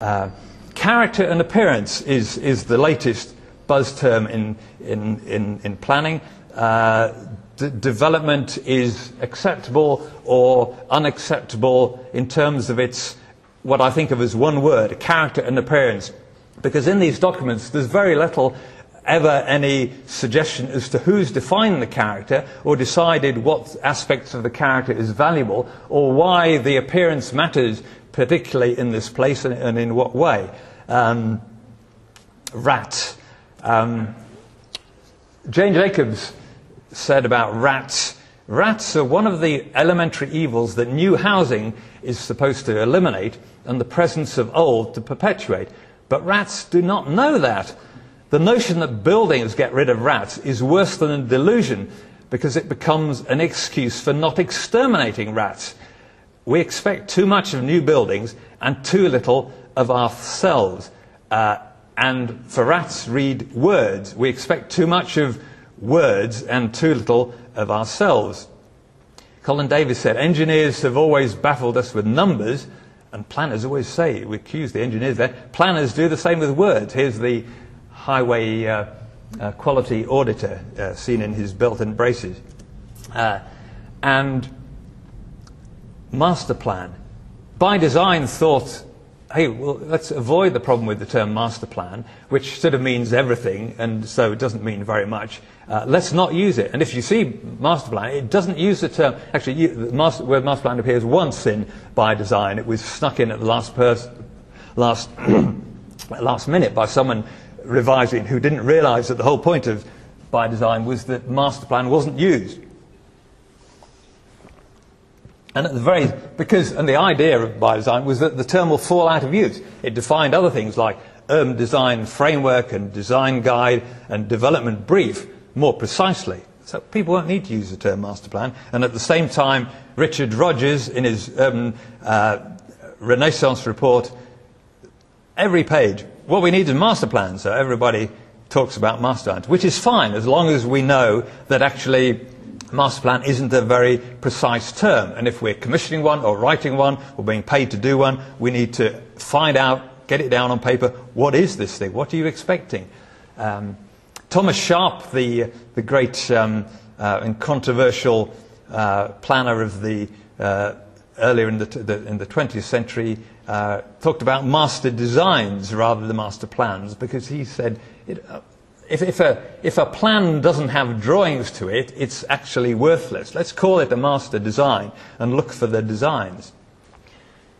Uh, character and appearance is, is the latest buzz term in, in, in, in planning. Uh, development is acceptable or unacceptable in terms of its, what I think of as one word, character and appearance. Because in these documents, there's very little ever any suggestion as to who's defined the character or decided what aspects of the character is valuable or why the appearance matters particularly in this place and, and in what way. Um, rats. Um, Jane Jacobs said about rats rats are one of the elementary evils that new housing is supposed to eliminate and the presence of old to perpetuate. But rats do not know that. The notion that buildings get rid of rats is worse than a delusion because it becomes an excuse for not exterminating rats we expect too much of new buildings and too little of ourselves. Uh, and for rats, read words. We expect too much of words and too little of ourselves. Colin Davis said, Engineers have always baffled us with numbers, and planners always say, we accuse the engineers there, planners do the same with words. Here's the highway uh, uh, quality auditor uh, seen in his belt and braces. Uh, and master plan. By design, thought, hey, well, let's avoid the problem with the term master plan, which sort of means everything, and so it doesn't mean very much. Uh, let's not use it. And if you see master plan, it doesn't use the term. Actually, you, the master, word master plan appears once in by design. It was snuck in at the last person, last last minute by someone revising who didn't realise that the whole point of by design was that master plan wasn't used. And at the very, because, and the idea of by design was that the term will fall out of use. It defined other things like urban design framework and design guide and development brief more precisely. So people won't need to use the term master plan. And at the same time, Richard Rogers, in his urban uh, Renaissance report, every page, what we need is master plan. So everybody talks about master plans, which is fine as long as we know that actually master plan isn't a very precise term. And if we're commissioning one or writing one or being paid to do one, we need to find out, get it down on paper, what is this thing? What are you expecting? Um, Thomas Sharp, the, the great um, uh, and controversial uh, planner of the uh, earlier in the, the, in the 20th century, uh, talked about master designs rather than master plans because he said it, uh, if, if, a, if a plan doesn't have drawings to it, it's actually worthless. Let's call it a master design and look for the designs.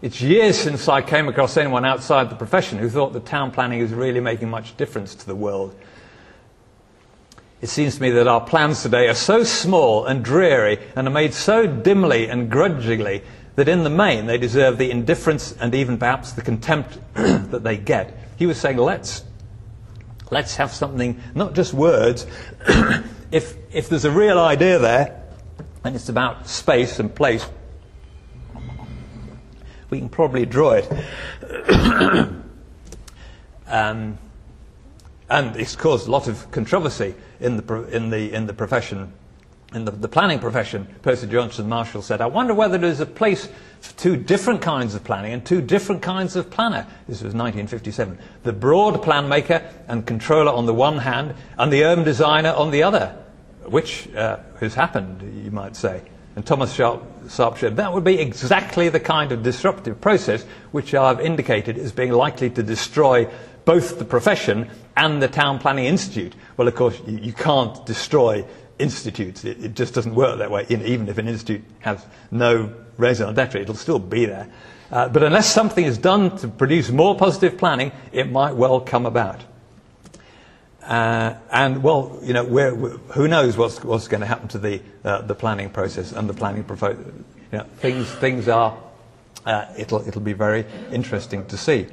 It's years since I came across anyone outside the profession who thought that town planning is really making much difference to the world. It seems to me that our plans today are so small and dreary and are made so dimly and grudgingly that in the main they deserve the indifference and even perhaps the contempt that they get. He was saying, let's Let's have something, not just words. if, if there's a real idea there, and it's about space and place, we can probably draw it. um, and it's caused a lot of controversy in the, in the, in the profession in the, the, planning profession, Percy Johnson Marshall said, I wonder whether there's a place for two different kinds of planning and two different kinds of planner. This was 1957. The broad plan maker and controller on the one hand, and the urban designer on the other, which uh, has happened, you might say. And Thomas Sharp, Sharp said that would be exactly the kind of disruptive process which I've indicated as being likely to destroy both the profession and the Town Planning Institute. Well, of course, you, you can't destroy institutes. It, it, just doesn't work that way. Even if an institute has no raison d'etre, it'll still be there. Uh, but unless something is done to produce more positive planning, it might well come about. Uh, and well, you know, we're, we're, who knows what's, what's going to happen to the, uh, the planning process and the planning proposal. You know, things, things are, uh, it'll, it'll be very interesting to see.